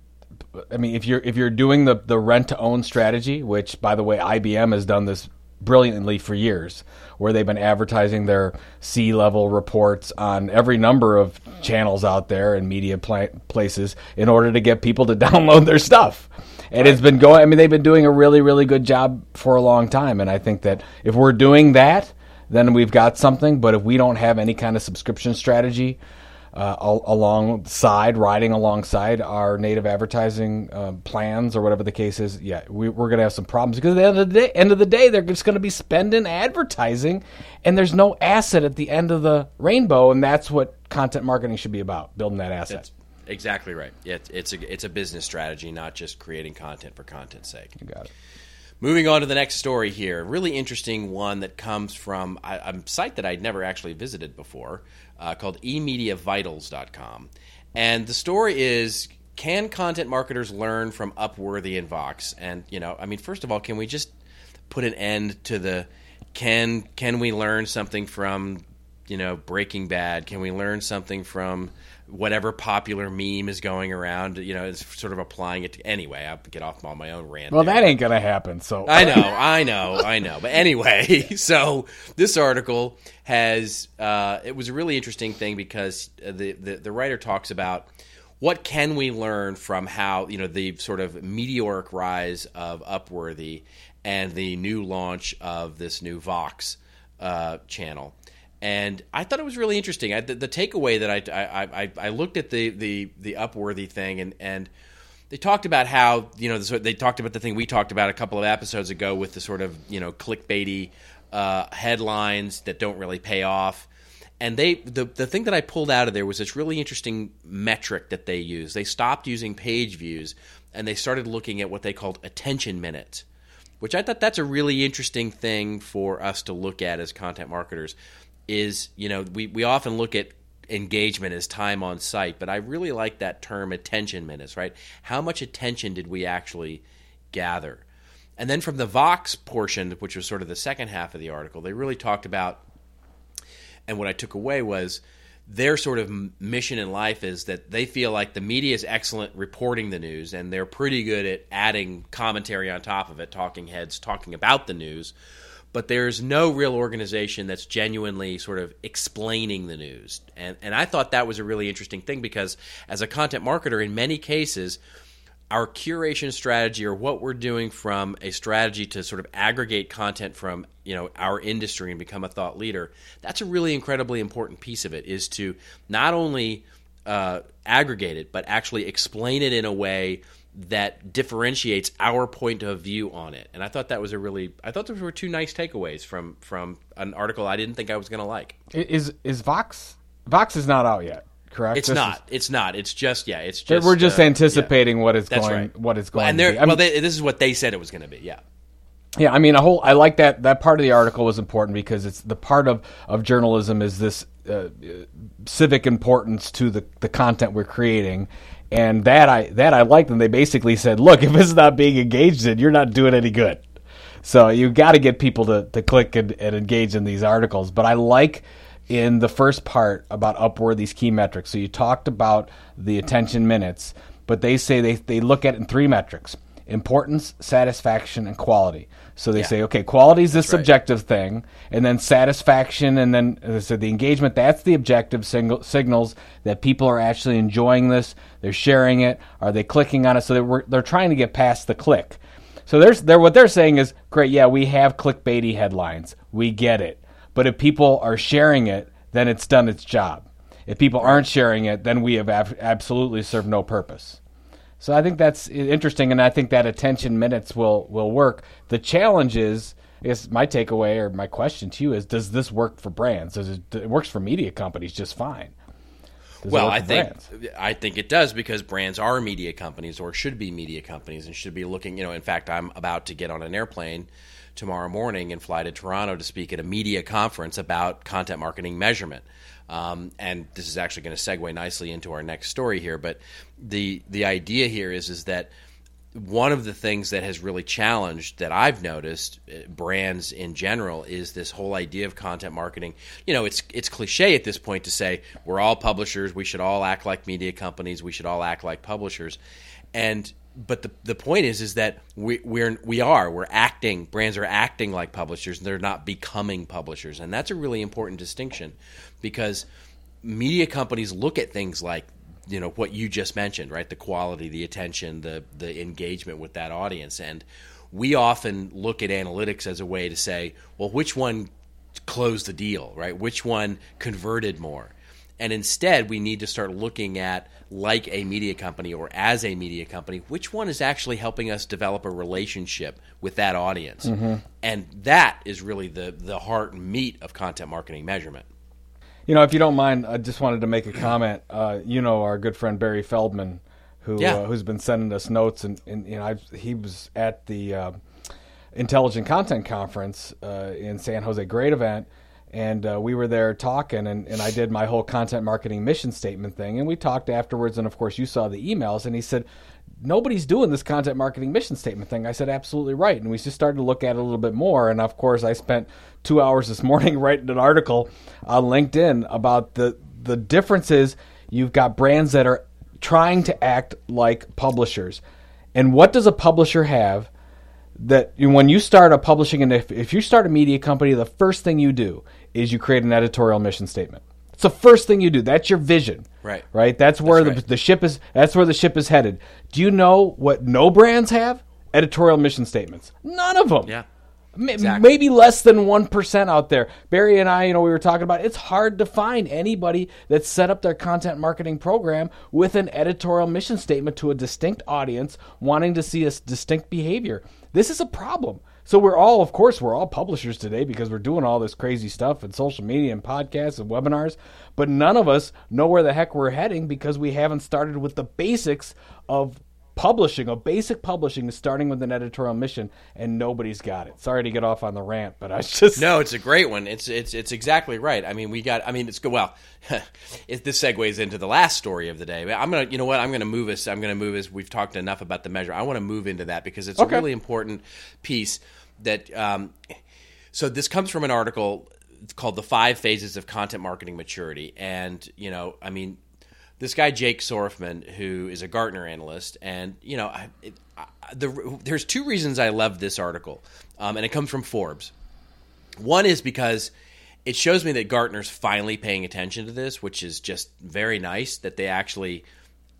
S3: I mean, if you're if you're doing the the rent to own strategy, which by the way, IBM has done this brilliantly for years, where they've been advertising their C level reports on every number of channels out there and media pla- places in order to get people to download their stuff. And it's been going, I mean, they've been doing a really, really good job for a long time. And I think that if we're doing that, then we've got something. But if we don't have any kind of subscription strategy, uh, alongside, riding alongside our native advertising uh, plans or whatever the case is, yeah, we, are going to have some problems because at the end of the day, end of the day, they're just going to be spending advertising, and there's no asset at the end of the rainbow, and that's what content marketing should be about: building that asset.
S2: That's exactly right. It, it's a it's a business strategy, not just creating content for content's sake.
S3: You got it.
S2: Moving on to the next story here, really interesting one that comes from a, a site that I'd never actually visited before uh, called emediavitals.com. And the story is can content marketers learn from Upworthy and Vox? And, you know, I mean, first of all, can we just put an end to the can can we learn something from, you know, Breaking Bad? Can we learn something from whatever popular meme is going around, you know, is sort of applying it to anyway. I'll get off on my own rant.
S3: Well, there. that ain't gonna happen. So
S2: I know, I know, I know. But anyway, so this article has uh, it was a really interesting thing because the, the the writer talks about what can we learn from how you know the sort of meteoric rise of Upworthy and the new launch of this new Vox uh, channel and I thought it was really interesting. I, the, the, takeaway that I, I, I, looked at the, the, the Upworthy thing, and, and they talked about how you know the, they talked about the thing we talked about a couple of episodes ago with the sort of you know clickbaity uh, headlines that don't really pay off. And they the the thing that I pulled out of there was this really interesting metric that they use. They stopped using page views and they started looking at what they called attention minutes, which I thought that's a really interesting thing for us to look at as content marketers is you know we, we often look at engagement as time on site but i really like that term attention minutes right? How much attention did we actually gather? And then from the vox portion which was sort of the second half of the article they really talked about and what i took away was their sort of mission in life is that they feel like the media is excellent reporting the news and they're pretty good at adding commentary on top of it talking heads talking about the news but there's no real organization that's genuinely sort of explaining the news. And, and I thought that was a really interesting thing because as a content marketer, in many cases, our curation strategy or what we're doing from a strategy to sort of aggregate content from you know our industry and become a thought leader that's a really incredibly important piece of it is to not only uh, aggregate it but actually explain it in a way that differentiates our point of view on it. And I thought that was a really I thought those were two nice takeaways from from an article I didn't think I was going to like.
S3: Is is Vox Vox is not out yet, correct?
S2: It's this not. Is, it's not. It's just yeah, it's just
S3: We're just uh, anticipating yeah. what is going right. what is going
S2: and
S3: to
S2: be. well, they, this is what they said it was going to be. Yeah.
S3: Yeah, I mean, a whole. I like that. That part of the article was important because it's the part of, of journalism is this uh, civic importance to the the content we're creating, and that I that I liked. And they basically said, "Look, if it's not being engaged in, you're not doing any good." So you got to get people to, to click and, and engage in these articles. But I like in the first part about Upworthy's key metrics. So you talked about the attention minutes, but they say they, they look at it in three metrics importance, satisfaction, and quality. So they yeah. say, okay, quality is the subjective thing, and then satisfaction, and then uh, so the engagement. That's the objective single, signals that people are actually enjoying this. They're sharing it. Are they clicking on it? So they're they're trying to get past the click. So there's they're what they're saying is great. Yeah, we have clickbaity headlines. We get it. But if people are sharing it, then it's done its job. If people aren't sharing it, then we have ab- absolutely served no purpose. So I think that's interesting, and I think that attention minutes will will work. The challenge is I guess my takeaway or my question to you is: Does this work for brands? Does it, it works for media companies just fine? Does
S2: Well, I think
S3: brands?
S2: I think it does because brands are media companies or should be media companies and should be looking. You know, in fact, I'm about to get on an airplane tomorrow morning and fly to Toronto to speak at a media conference about content marketing measurement. Um, and this is actually going to segue nicely into our next story here. But the the idea here is is that one of the things that has really challenged that I've noticed uh, brands in general is this whole idea of content marketing. You know, it's it's cliche at this point to say we're all publishers, we should all act like media companies, we should all act like publishers, and but the the point is is that we we're we are we're acting brands are acting like publishers and they're not becoming publishers and that's a really important distinction because media companies look at things like you know what you just mentioned right? The quality the attention the the engagement with that audience. And we often look at analytics as a way to say well which one closed the deal right? Which one converted more? And instead, we need to start looking at, like a media company or as a media company, which one is actually helping us develop a relationship with that audience. Mm-hmm. And that is really the, the heart and meat of content marketing measurement.
S3: You know, if you don't mind, I just wanted to make a comment. Uh, you know, our good friend Barry Feldman, who
S2: Yeah.
S3: uh, who's been sending us notes, and, and you know, I've, he was at the uh, Intelligent Content Conference uh, in San Jose, great event, and uh, we were there talking, and, and I did my whole content marketing mission statement thing, and we talked afterwards, and of course, you saw the emails, and he said. Nobody's doing this content marketing mission statement thing. I said, absolutely right. And we just started to look at it a little bit more. And of course, I spent two hours this morning writing an article on LinkedIn about the the differences. You've got brands that are trying to act like publishers, and what does a publisher have that when you start a publishing and if, if you start a media company, the first thing you do is you create an editorial mission statement. It's the first thing you do. That's your vision.
S2: Right.
S3: Right. That's where
S2: right.
S3: the, the ship is. That's where the ship is headed. Do you know what no brands have? Editorial mission statements. None of them.
S2: Yeah. Exactly.
S3: Maybe less than 1% out there. Barry and I, you know, we were talking about it's hard to find anybody that set up their content marketing program with an editorial mission statement to a distinct audience wanting to see a distinct behavior. This is a problem. So we're all, of course, we're all publishers today because we're doing all this crazy stuff in social media and podcasts and webinars, but none of us know where the heck we're heading because we haven't started with the basics of publishing, a basic publishing is starting with an editorial mission, and nobody's got it. Sorry to get off on the rant, but I just
S2: No, it's a great one. It's it's it's exactly right. I mean, we got. I mean, it's good. Well, it, this segues into the last story of the day. I'm gonna, you know what? I'm gonna move us. I'm gonna move us. We've talked enough about the measure. I want to move into that because it's
S3: Okay.
S2: a really important piece. That um, so this comes from an article called "The Five Phases of Content Marketing Maturity," and you know, I mean, this guy Jake Sorofman, who is a Gartner analyst, and you know, I, it, I, the, there's two reasons I love this article, um, and it comes from Forbes. One is because it shows me that Gartner's finally paying attention to this, which is just very nice that they actually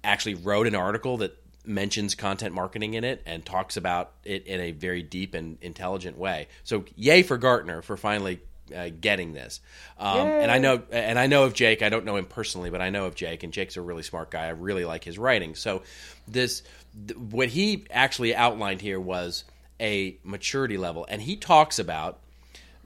S2: actually wrote an article that mentions content marketing in it and talks about it in a very deep and intelligent way. So, yay for Gartner for finally uh, getting this. Um, and I know, and I know of Jake. I don't know him personally, but I know of Jake, and Jake's a really smart guy. I really like his writing. So, this th- what he actually outlined here was a maturity level, and he talks about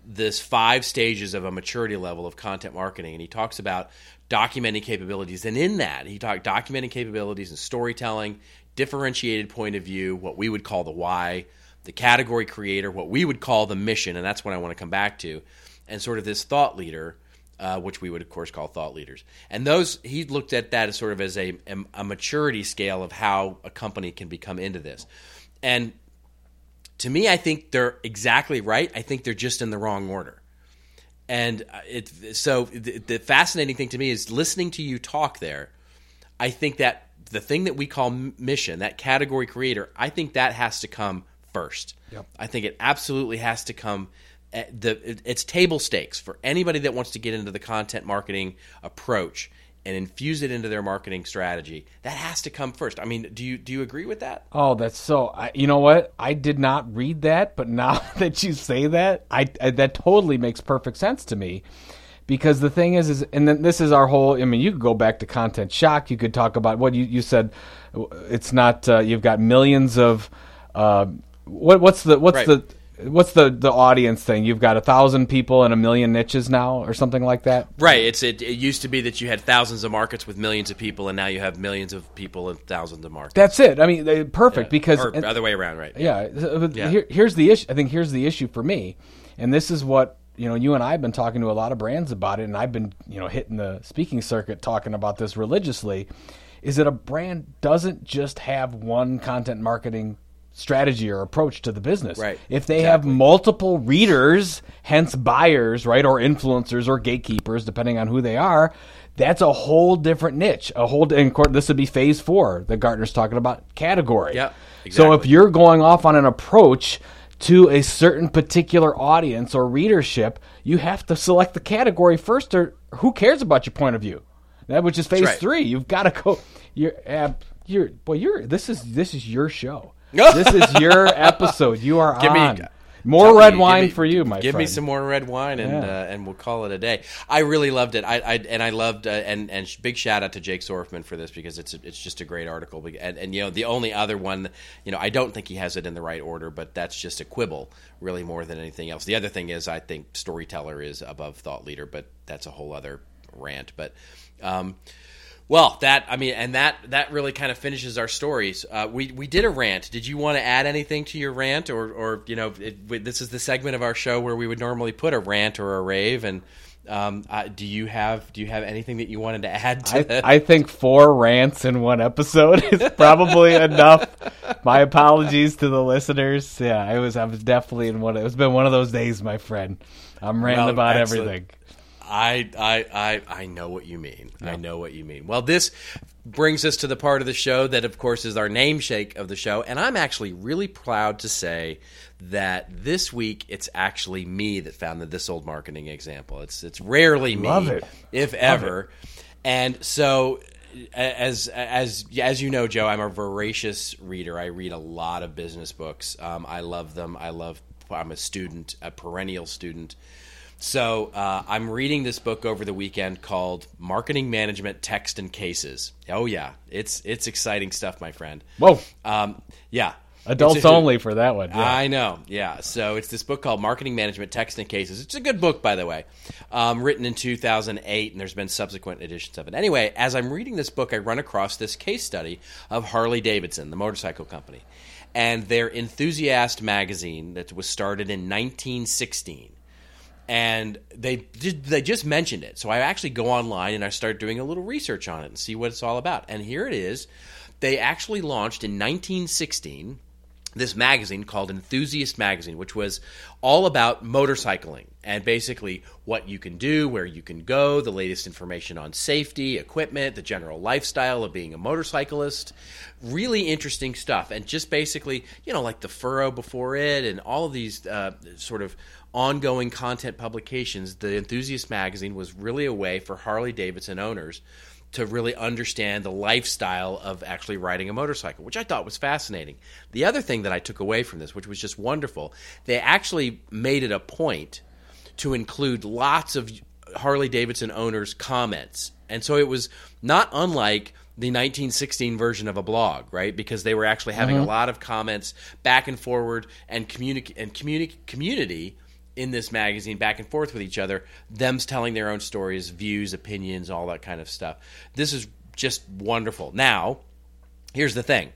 S2: this five stages of a maturity level of content marketing and he talks about documenting capabilities and in that he talked documenting capabilities and storytelling differentiated point of view what we would call the why the category creator what we would call the mission and that's what i want to come back to and sort of this thought leader uh, which we would of course call thought leaders and those he looked at that as sort of as a, a maturity scale of how a company can become into this and to me, I think they're exactly right. I think they're just in the wrong order. And uh, it so the, the fascinating thing to me is listening to you talk there. I think that the thing that we call mission, that category creator, I think that has to come first.
S3: Yep.
S2: I think it absolutely has to come. At the it's table stakes for anybody that wants to get into the content marketing approach and infuse it into their marketing strategy. That has to come first. I mean, do you do you agree with that?
S3: Oh, that's so. I, you know what? I did not read that, but now that you say that, I, I that totally makes perfect sense to me. Because the thing is, is and then this is our whole. I mean, you could go back to content shock. You could talk about what you, you said. It's not. Uh, you've got millions of. Uh, what what's the what's
S2: Right.
S3: the what's the the audience thing? You've got a thousand people and a million niches now, or something like that.
S2: Right. It's it, it used to be that you had thousands of markets with millions of people, and now you have millions of people and thousands of markets.
S3: That's it. I mean, they- perfect because
S2: or
S3: and-
S2: other way around, right?
S3: yeah.
S2: Yeah.
S3: Here, here's the issue. I think here's the issue for me, and this is what you know. You and I have been talking to a lot of brands about it, and I've been you know hitting the speaking circuit talking about this religiously. Is that a brand doesn't just have one content marketing strategy or approach to the business.
S2: Right.
S3: If they have multiple readers, hence buyers, right, or influencers or gatekeepers, depending on who they are, that's a whole different niche. A whole and this would be phase four that Gartner's talking about category.
S2: Yep,
S3: So if you're going off on an approach to a certain particular audience or readership, you have to select the category first, or who cares about your point of view? That which is phase
S2: right.
S3: three. You've got to go. You're, you're, boy, you're. This is this is your show. this is your episode. You are
S2: Give me-
S3: on. More
S2: Tell me-
S3: red wine
S2: me-
S3: for you, my friend.
S2: Give
S3: friend.
S2: me some more red wine, and
S3: Yeah.
S2: uh, and we'll call it a day. I really loved it. I, I and I loved uh, and and sh- big shout out to Jake Sorofman for this because it's it's just a great article. And, and you know the only other one, you know, I don't think he has it in the right order, but that's just a quibble, really more than anything else. The other thing is I think storyteller is above thought leader, but that's a whole other rant. But um, well, that I mean, and that that really kind of finishes our stories. Uh, we we did a rant. Did you want to add anything to your rant, or or you know, it, this is the segment of our show where we would normally put a rant or a rave. And um, uh, do you have do you have anything that you wanted to add to
S3: I,
S2: that?
S3: I think four rants in one episode is probably enough. My apologies to the listeners. Yeah, I was I was definitely in one. It's been one of those days, my friend. I'm ranting
S2: Well,
S3: about
S2: excellent.
S3: everything.
S2: I, I, I, I know what you mean. I know what you mean. Well, this brings us to the part of the show that, of course, is our namesake of the show. And I'm actually really proud to say that this week it's actually me that found This Old Marketing example. It's, it's rarely me,
S3: Love it.
S2: if ever. And so. As as as you know, Joe, I'm a voracious reader. I read a lot of business books. Um, I love them. I love. I'm a student, a perennial student. So uh, I'm reading this book over the weekend called "Marketing Management: Text and Cases." Oh yeah, it's it's exciting stuff, my friend.
S3: Whoa,
S2: Um, yeah,
S3: adults
S2: it's-
S3: only for that one. Yeah.
S2: I know. Yeah. So it's this book called Marketing Management: Text and Cases. It's a good book, by the way, um, written in 2008, and there's been subsequent editions of it. Anyway, as I'm reading this book, I run across this case study of Harley Davidson, the motorcycle company, and their Enthusiast magazine that was started in 1916 and they they just mentioned it. So I actually go online and I start doing a little research on it and see what it's all about. And here it is. They actually launched in 1916 this magazine called Enthusiast Magazine, which was all about motorcycling and basically what you can do, where you can go, the latest information on safety, equipment, the general lifestyle of being a motorcyclist. Really interesting stuff. And just basically, you know, like the furrow before it and all of these uh, sort of ongoing content publications, the Enthusiast Magazine was really a way for Harley Davidson owners to really understand the lifestyle of actually riding a motorcycle, which I thought was fascinating. The other thing that I took away from this, which was just wonderful, they actually made it a point to include lots of Harley Davidson owners' comments. And so it was not unlike the 1916 version of a blog, right? Because they were actually having a mm-hmm. lot of comments back and forward and communi- and communi- community in this magazine back and forth with each other, them's telling their own stories, views, opinions, all that kind of stuff. This is just wonderful. Now, here's the thing.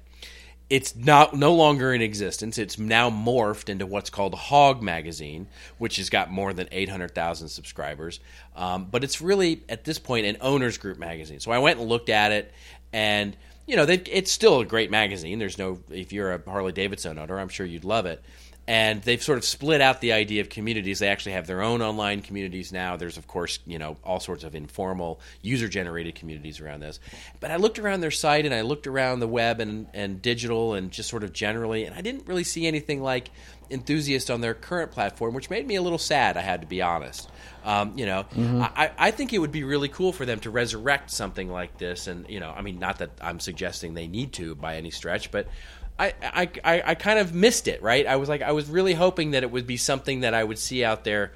S2: It's not no longer in existence. It's now morphed into what's called Hog Magazine, which has got more than 800,000 subscribers. Um, but it's really, at this point, an owners group magazine. So I went and looked at it, and you know, it's still a great magazine. There's no, if you're a Harley Davidson owner, I'm sure you'd love it and they've sort of split out the idea of communities. They actually have their own online communities now. There's of course, you know, all sorts of informal user generated communities around this. But I looked around their site and I looked around the web and, and digital and just sort of generally, and I didn't really see anything like enthusiast on their current platform, which made me a little sad. I had to be honest. Um, you know, I, I think it would be really cool for them to resurrect something like this. And you know, I mean, not that I'm suggesting they need to by any stretch, but I, I, I, kind of missed it, right? I was like, I was really hoping that it would be something that I would see out there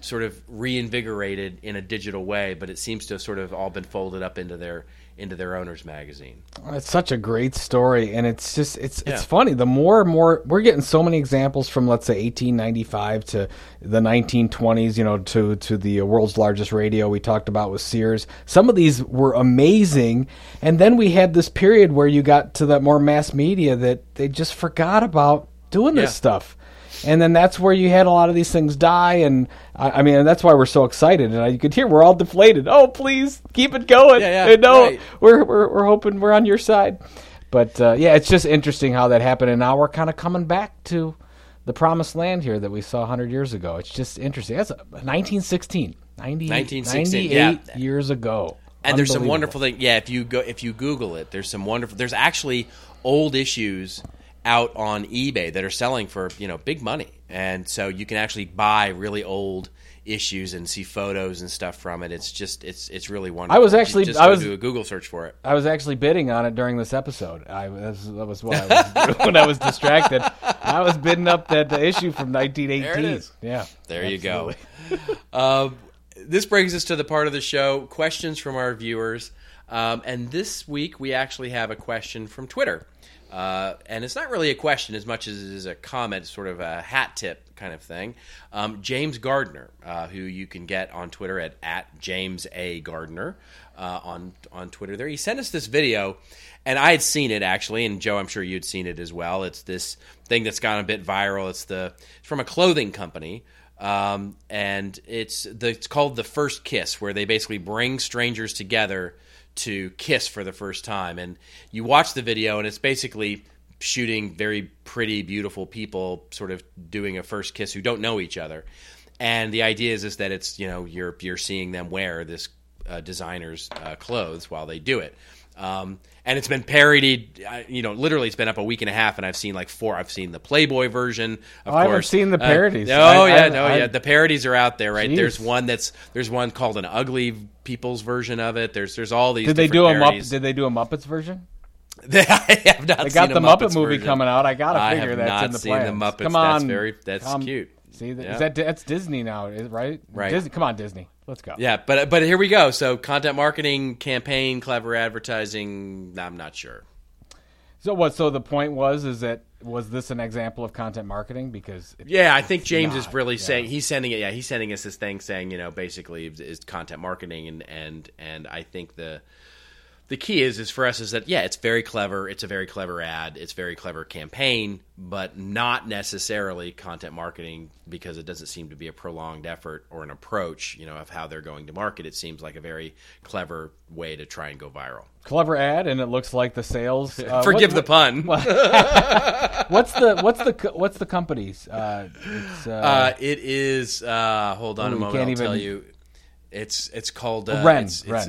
S2: sort of reinvigorated in a digital way, but it seems to have sort of all been folded up into their into their owner's magazine.
S3: It's such a great story, and it's just it's
S2: Yeah.
S3: it's funny. The more and more we're getting so many examples from let's say 1895 to the 1920s, you know, to to the world's largest radio we talked about with Sears. Some of these were amazing, and then we had this period where you got to that more mass media that they just forgot about doing this stuff. And then that's where you had a lot of these things die, and I, I mean, and that's why we're so excited. And I, you could hear we're all deflated. Oh, please keep it going.
S2: Yeah, yeah,
S3: And no,
S2: right.
S3: we're, we're we're hoping we're on your side. But uh, yeah, it's just interesting how that happened, and now we're kind of coming back to the promised land here that we saw 100 years ago. It's just interesting. That's a, 1916, 90,
S2: 1916,
S3: 98
S2: yeah.
S3: years ago.
S2: and there's some wonderful thing. Yeah, if you go if you Google it, there's some wonderful. There's actually old issues out on eBay that are selling for you know big money, and so you can actually buy really old issues and see photos and stuff from it. It's just it's it's really wonderful.
S3: I was actually-
S2: just
S3: I was-
S2: do a Google search for it.
S3: I was actually bidding on it during this episode. I was, that was what I was when I was distracted. I was bidding up that uh, issue from 1918.
S2: There it is.
S3: Yeah,
S2: There you go.
S3: absolutely.
S2: Um, this brings us to the part of the show questions from our viewers. Um, and this week we actually have a question from Twitter. Uh, and it's not really a question as much as it is a comment, sort of a hat tip kind of thing. Um, James Gardner, uh, who you can get on Twitter at, at James A. Gardner uh, on, on Twitter there, he sent us this video. And I had seen it actually, and Joe, I'm sure you'd seen it as well. It's this thing that's gone a bit viral. It's the it's from a clothing company um, and it's the, it's called the first kiss, where they basically bring strangers together to kiss for the first time. And you watch the video, and it's basically shooting very pretty, beautiful people sort of doing a first kiss who don't know each other. And the idea is is that it's you know you're you're seeing them wear this uh, designer's uh, clothes while they do it. Um, and it's been parodied, uh, you know, literally it's been up a week and a half, and I've seen like four. I've seen the Playboy version, of
S3: Oh, I haven't seen the
S2: Uh,
S3: parodies.
S2: oh
S3: I-
S2: yeah,
S3: I-
S2: no,
S3: I-
S2: yeah. The parodies are out there, right?
S3: Jeez.
S2: There's one that's there's one called an ugly people's version of it. There's there's all these.
S3: Did they do a
S2: parodies.
S3: Did they do a Muppets version?
S2: I have not
S3: They got the Muppet
S2: Muppets
S3: movie
S2: version.
S3: coming out. I gotta figure that's in the
S2: seen the
S3: plans.
S2: Muppets.
S3: Come
S2: That's
S3: on,
S2: very- that's
S3: come-
S2: cute.
S3: See, that,
S2: Yeah.
S3: is that that's Disney now, is- right?
S2: Right.
S3: Disney. Come on, Disney. Let's go.
S2: Yeah, but but here we go. So content marketing, campaign, clever advertising. I'm not sure.
S3: So what? So the point was, is that was this an example of content marketing? Because it,
S2: Yeah, I think James is really
S3: yeah.
S2: saying he's sending it. Yeah, he's sending us this thing saying you know basically is content marketing and and and I think the the key is is for us is that yeah it's very clever. It's a very clever ad. It's very clever campaign but not necessarily content marketing because it doesn't seem to be a prolonged effort or an approach you know of how they're going to market. It seems like a very clever way to try and go viral.
S3: Clever ad, and it looks like the sales. Uh,
S2: forgive
S3: what-
S2: the pun.
S3: What's the what's the what's the company's? Uh, it's, uh,
S2: uh, it is uh, hold on
S3: Ooh,
S2: a moment i'll tell you. It's it's called uh,
S3: Wren,
S2: it's, it's,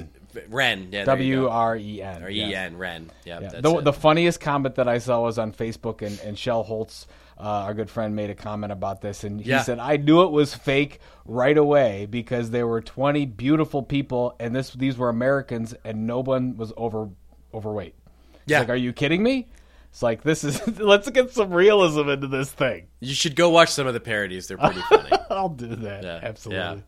S2: Wren. Yeah,
S3: W. R E N.
S2: or en Wren yeah,
S3: Yeah. The, the funniest comment that I saw was on Facebook, and, and Shel Holtz, uh, our good friend, made a comment about this, and he
S2: Yeah.
S3: said, "I knew it was fake right away because there were 20 beautiful people, and this these were Americans, and no one was over overweight." It's
S2: Yeah.
S3: like, are you kidding me? It's like this is. let's get some realism into this thing.
S2: you should go watch some of the parodies they're pretty funny
S3: I'll do that.
S2: Yeah,
S3: Absolutely.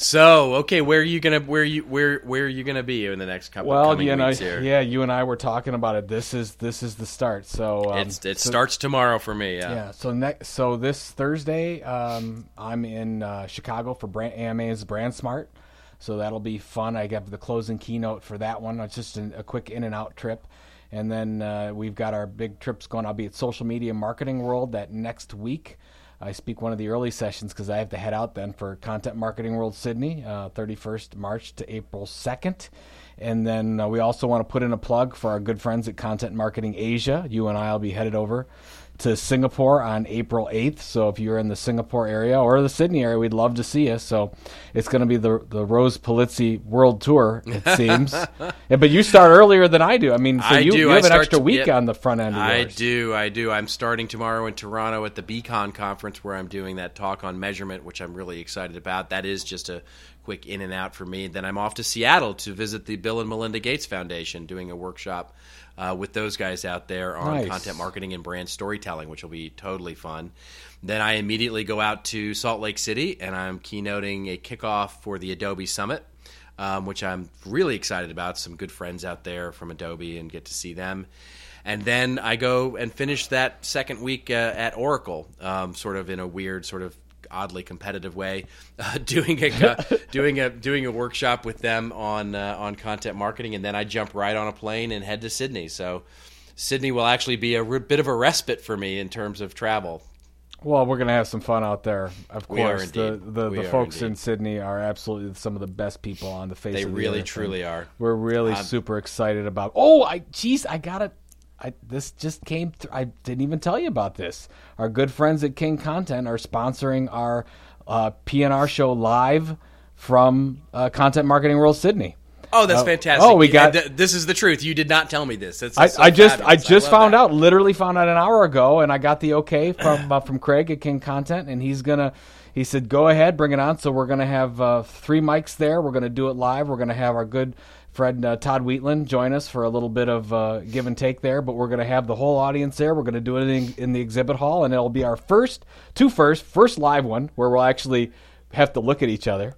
S2: So, okay, where are you gonna where you where where are you gonna be in the next couple
S3: Well,
S2: coming
S3: you know,
S2: here?
S3: yeah, you and I were talking about it. This is this is the start. So um,
S2: It's, it
S3: so-
S2: starts tomorrow for me. Yeah.
S3: Yeah. So next, so this Thursday, um, I'm in uh, Chicago for brand, AMA's Brand Smart. So that'll be fun. I got the closing keynote for that one. It's just an, a quick in and out trip. And then uh, we've got our big trips going. I'll be at Social Media Marketing World that next week. I speak one of the early sessions because I have to head out then for Content Marketing World Sydney, uh, 31st March to April 2nd. And then uh, we also want to put in a plug for our good friends at Content Marketing Asia. You and I will be headed over to Singapore on April 8th. So if you're in the Singapore area or the Sydney area, we'd love to see you. So it's going to be the the Rose Pulizzi World Tour, it seems. yeah, but you start earlier than I do. I mean, so
S2: I
S3: you,
S2: do.
S3: you
S2: I
S3: have an
S2: start
S3: extra week
S2: yep.
S3: on the front end of
S2: I do, I do. I'm starting tomorrow in Toronto at the Beacon conference where I'm doing that talk on measurement, which I'm really excited about. That is just a quick in and out for me. Then I'm off to Seattle to visit the Bill and Melinda Gates Foundation, doing a workshop uh, with those guys out there on
S3: Nice.
S2: content marketing and brand storytelling, which will be totally fun. Then I immediately go out to Salt Lake City and I'm keynoting a kickoff for the Adobe Summit. um, which I'm really excited about. Some good friends out there from Adobe and get to see them. And then I go and finish that second week uh, at Oracle, um, sort of in a weird, sort of oddly competitive way, uh, doing a uh, doing a doing a workshop with them on uh, on content marketing, and then I jump right on a plane and head to Sydney. So Sydney will actually be a r- bit of a respite for me in terms of travel.
S3: Well, we're gonna have some fun out there. Of course, the the, the folks in. Sydney are absolutely some of the best people on the face.
S2: They
S3: of the
S2: really,
S3: earth,
S2: truly are.
S3: We're really
S2: I'm-
S3: super excited about. Oh, I jeez, I got it. I this just came. I didn't even tell you about this. Our good friends at King Content are sponsoring our uh, PNR show live from uh, Content Marketing World Sydney.
S2: Oh, that's
S3: Oh,
S2: fantastic!
S3: oh, we got-
S2: th- this is the truth. You did not tell me this. That's,
S3: I,
S2: so
S3: I just I just
S2: love
S3: found
S2: that.
S3: out, literally found out an hour ago, and I got the okay from uh, from Craig at King Content, and he's gonna. He said, "Go ahead, bring it on." So we're gonna have uh, three mics there. We're gonna do it live. We're gonna have our good friend uh, Todd Wheatland join us for a little bit of uh, give and take there. But we're gonna have the whole audience there. We're gonna do it in, in the exhibit hall, and it'll be our first two first first live one where we'll actually have to look at each other.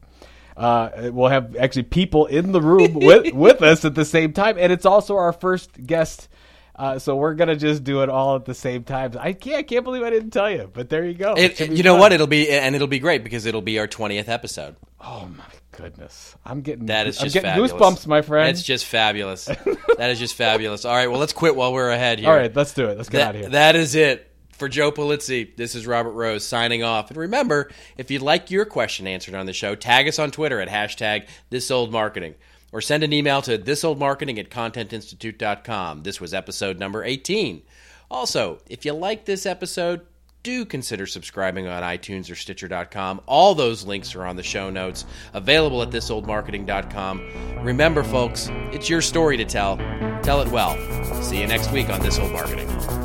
S3: Uh, we'll have actually people in the room with with us at the same time, and it's also our first guest. Uh, so we're gonna just do it all at the same time. I can't, I can't believe I didn't tell you, but there you go.
S2: It,
S3: It
S2: you know what? It'll be and it'll be great because it'll be our twentieth episode.
S3: Oh my goodness, I'm getting
S2: That is
S3: I'm
S2: just
S3: goosebumps, my friend.
S2: It's just fabulous. that is just fabulous. All right, well, let's quit while we're ahead here.
S3: all right, let's do it. Let's get
S2: That-
S3: out of here.
S2: that is it for Joe Pulizzi. This is Robert Rose signing off. And remember, if you'd like your question answered on the show, tag us on Twitter at hashtag thisoldmarketing or send an email to thisoldmarketing at contentinstitute.com. This was episode number 18. Also, if you like this episode, do consider subscribing on iTunes or Stitcher.com. All those links are on the show notes, available at thisoldmarketing.com. Remember, folks, it's your story to tell. Tell it well. See you next week on This Old Marketing.